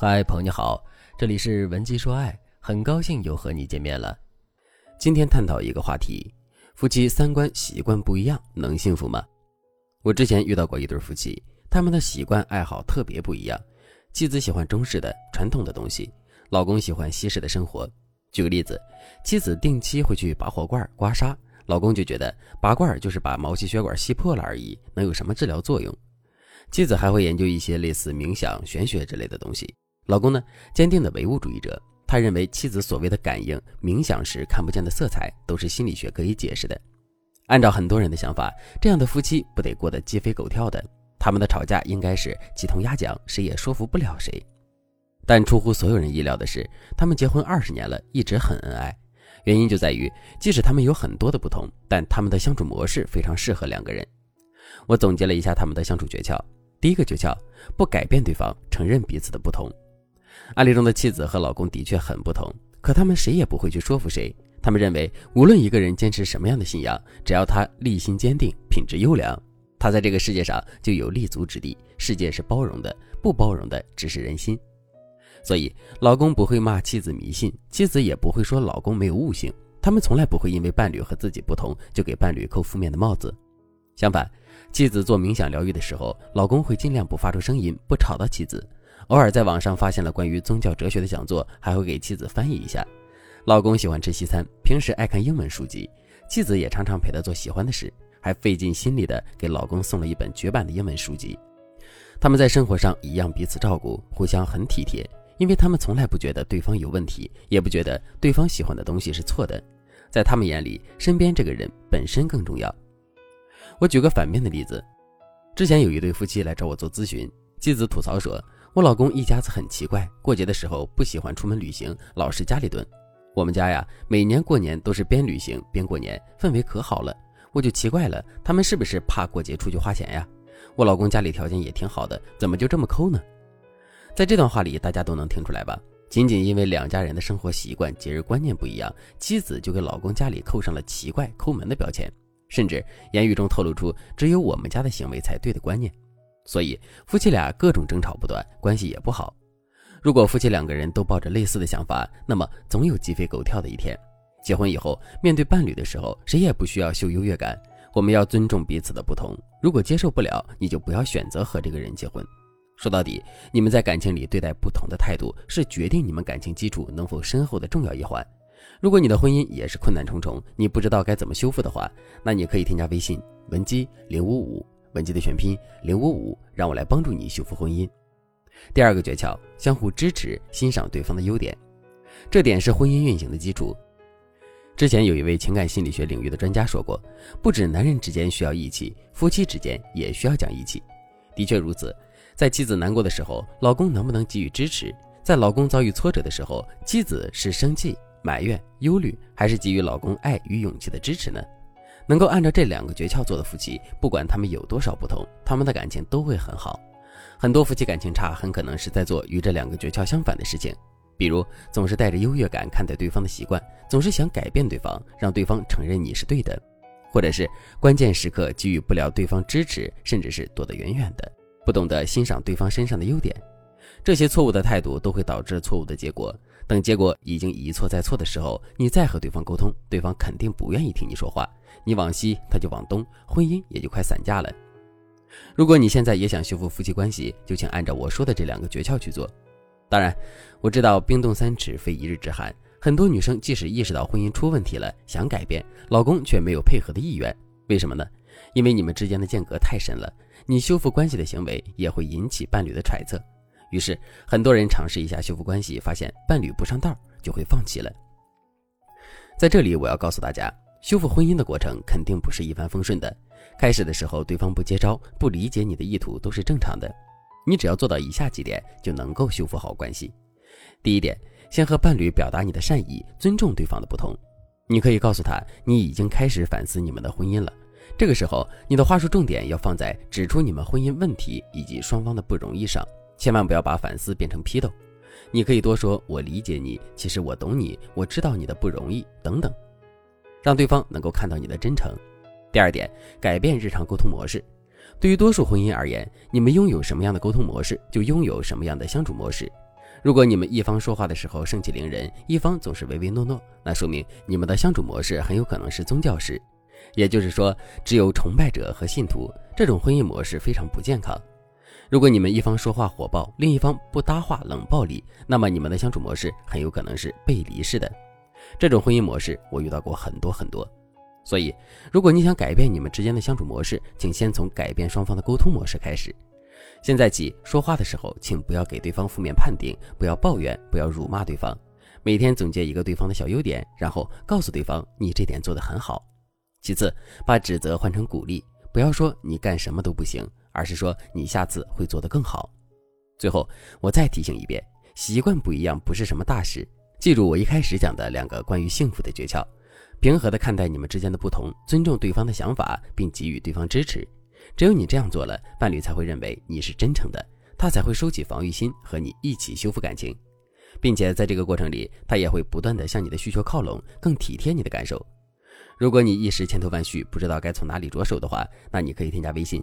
嗨，朋友你好，这里是文姬说爱，很高兴又和你见面了。今天探讨一个话题：夫妻三观习惯不一样，能幸福吗？我之前遇到过一对夫妻，他们的习惯爱好特别不一样。妻子喜欢中式的传统的东西，老公喜欢西式的生活。举个例子，妻子定期会去拔火罐刮痧，老公就觉得拔罐就是把毛细血管吸破了而已，能有什么治疗作用？妻子还会研究一些类似冥想、玄学之类的东西。老公呢，坚定的唯物主义者，他认为妻子所谓的感应、冥想时看不见的色彩，都是心理学可以解释的。按照很多人的想法，这样的夫妻不得过得鸡飞狗跳的，他们的吵架应该是鸡同鸭讲，谁也说服不了谁。但出乎所有人意料的是，他们结婚二十年了，一直很恩爱。原因就在于，即使他们有很多的不同，但他们的相处模式非常适合两个人。我总结了一下他们的相处诀窍：第一个诀窍，不改变对方，承认彼此的不同。案例中的妻子和老公的确很不同，可他们谁也不会去说服谁。他们认为，无论一个人坚持什么样的信仰，只要他立心坚定、品质优良，他在这个世界上就有立足之地。世界是包容的，不包容的只是人心。所以，老公不会骂妻子迷信，妻子也不会说老公没有悟性。他们从来不会因为伴侣和自己不同，就给伴侣扣负面的帽子。相反，妻子做冥想疗愈的时候，老公会尽量不发出声音，不吵到妻子。偶尔在网上发现了关于宗教哲学的讲座，还会给妻子翻译一下。老公喜欢吃西餐，平时爱看英文书籍，妻子也常常陪他做喜欢的事，还费尽心力的给老公送了一本绝版的英文书籍。他们在生活上一样彼此照顾，互相很体贴，因为他们从来不觉得对方有问题，也不觉得对方喜欢的东西是错的。在他们眼里，身边这个人本身更重要。我举个反面的例子，之前有一对夫妻来找我做咨询，妻子吐槽说。我老公一家子很奇怪，过节的时候不喜欢出门旅行，老是家里蹲。我们家呀，每年过年都是边旅行边过年，氛围可好了。我就奇怪了，他们是不是怕过节出去花钱呀？我老公家里条件也挺好的，怎么就这么抠呢？在这段话里，大家都能听出来吧？仅仅因为两家人的生活习惯、节日观念不一样，妻子就给老公家里扣上了奇怪、抠门的标签，甚至言语中透露出只有我们家的行为才对的观念。所以夫妻俩各种争吵不断，关系也不好。如果夫妻两个人都抱着类似的想法，那么总有鸡飞狗跳的一天。结婚以后，面对伴侣的时候，谁也不需要秀优越感。我们要尊重彼此的不同。如果接受不了，你就不要选择和这个人结婚。说到底，你们在感情里对待不同的态度，是决定你们感情基础能否深厚的重要一环。如果你的婚姻也是困难重重，你不知道该怎么修复的话，那你可以添加微信文姬零五五。文姬的全拼零五五，让我来帮助你修复婚姻。第二个诀窍，相互支持，欣赏对方的优点，这点是婚姻运行的基础。之前有一位情感心理学领域的专家说过，不止男人之间需要义气，夫妻之间也需要讲义气。的确如此，在妻子难过的时候，老公能不能给予支持？在老公遭遇挫折的时候，妻子是生气、埋怨、忧虑，还是给予老公爱与勇气的支持呢？能够按照这两个诀窍做的夫妻，不管他们有多少不同，他们的感情都会很好。很多夫妻感情差，很可能是在做与这两个诀窍相反的事情，比如总是带着优越感看待对方的习惯，总是想改变对方，让对方承认你是对的，或者是关键时刻给予不了对方支持，甚至是躲得远远的，不懂得欣赏对方身上的优点。这些错误的态度都会导致错误的结果。等结果已经一错再错的时候，你再和对方沟通，对方肯定不愿意听你说话。你往西，他就往东，婚姻也就快散架了。如果你现在也想修复夫妻关系，就请按照我说的这两个诀窍去做。当然，我知道冰冻三尺非一日之寒，很多女生即使意识到婚姻出问题了，想改变，老公却没有配合的意愿。为什么呢？因为你们之间的间隔太深了，你修复关系的行为也会引起伴侣的揣测。于是，很多人尝试一下修复关系，发现伴侣不上道，就会放弃了。在这里，我要告诉大家，修复婚姻的过程肯定不是一帆风顺的。开始的时候，对方不接招、不理解你的意图都是正常的。你只要做到以下几点，就能够修复好关系。第一点，先和伴侣表达你的善意，尊重对方的不同。你可以告诉他，你已经开始反思你们的婚姻了。这个时候，你的话术重点要放在指出你们婚姻问题以及双方的不容易上。千万不要把反思变成批斗，你可以多说“我理解你”，其实我懂你，我知道你的不容易等等，让对方能够看到你的真诚。第二点，改变日常沟通模式。对于多数婚姻而言，你们拥有什么样的沟通模式，就拥有什么样的相处模式。如果你们一方说话的时候盛气凌人，一方总是唯唯诺诺，那说明你们的相处模式很有可能是宗教式，也就是说，只有崇拜者和信徒，这种婚姻模式非常不健康。如果你们一方说话火爆，另一方不搭话冷暴力，那么你们的相处模式很有可能是背离式的。这种婚姻模式我遇到过很多很多。所以，如果你想改变你们之间的相处模式，请先从改变双方的沟通模式开始。现在起，说话的时候，请不要给对方负面判定，不要抱怨，不要辱骂对方。每天总结一个对方的小优点，然后告诉对方你这点做得很好。其次，把指责换成鼓励，不要说你干什么都不行，而是说你下次会做得更好。最后，我再提醒一遍，习惯不一样不是什么大事。记住我一开始讲的两个关于幸福的诀窍。平和地看待你们之间的不同，尊重对方的想法，并给予对方支持。只有你这样做了，伴侣才会认为你是真诚的，他才会收起防御心，和你一起修复感情，并且在这个过程里，他也会不断地向你的需求靠拢，更体贴你的感受。如果你一时千头万绪，不知道该从哪里着手的话，那你可以添加微信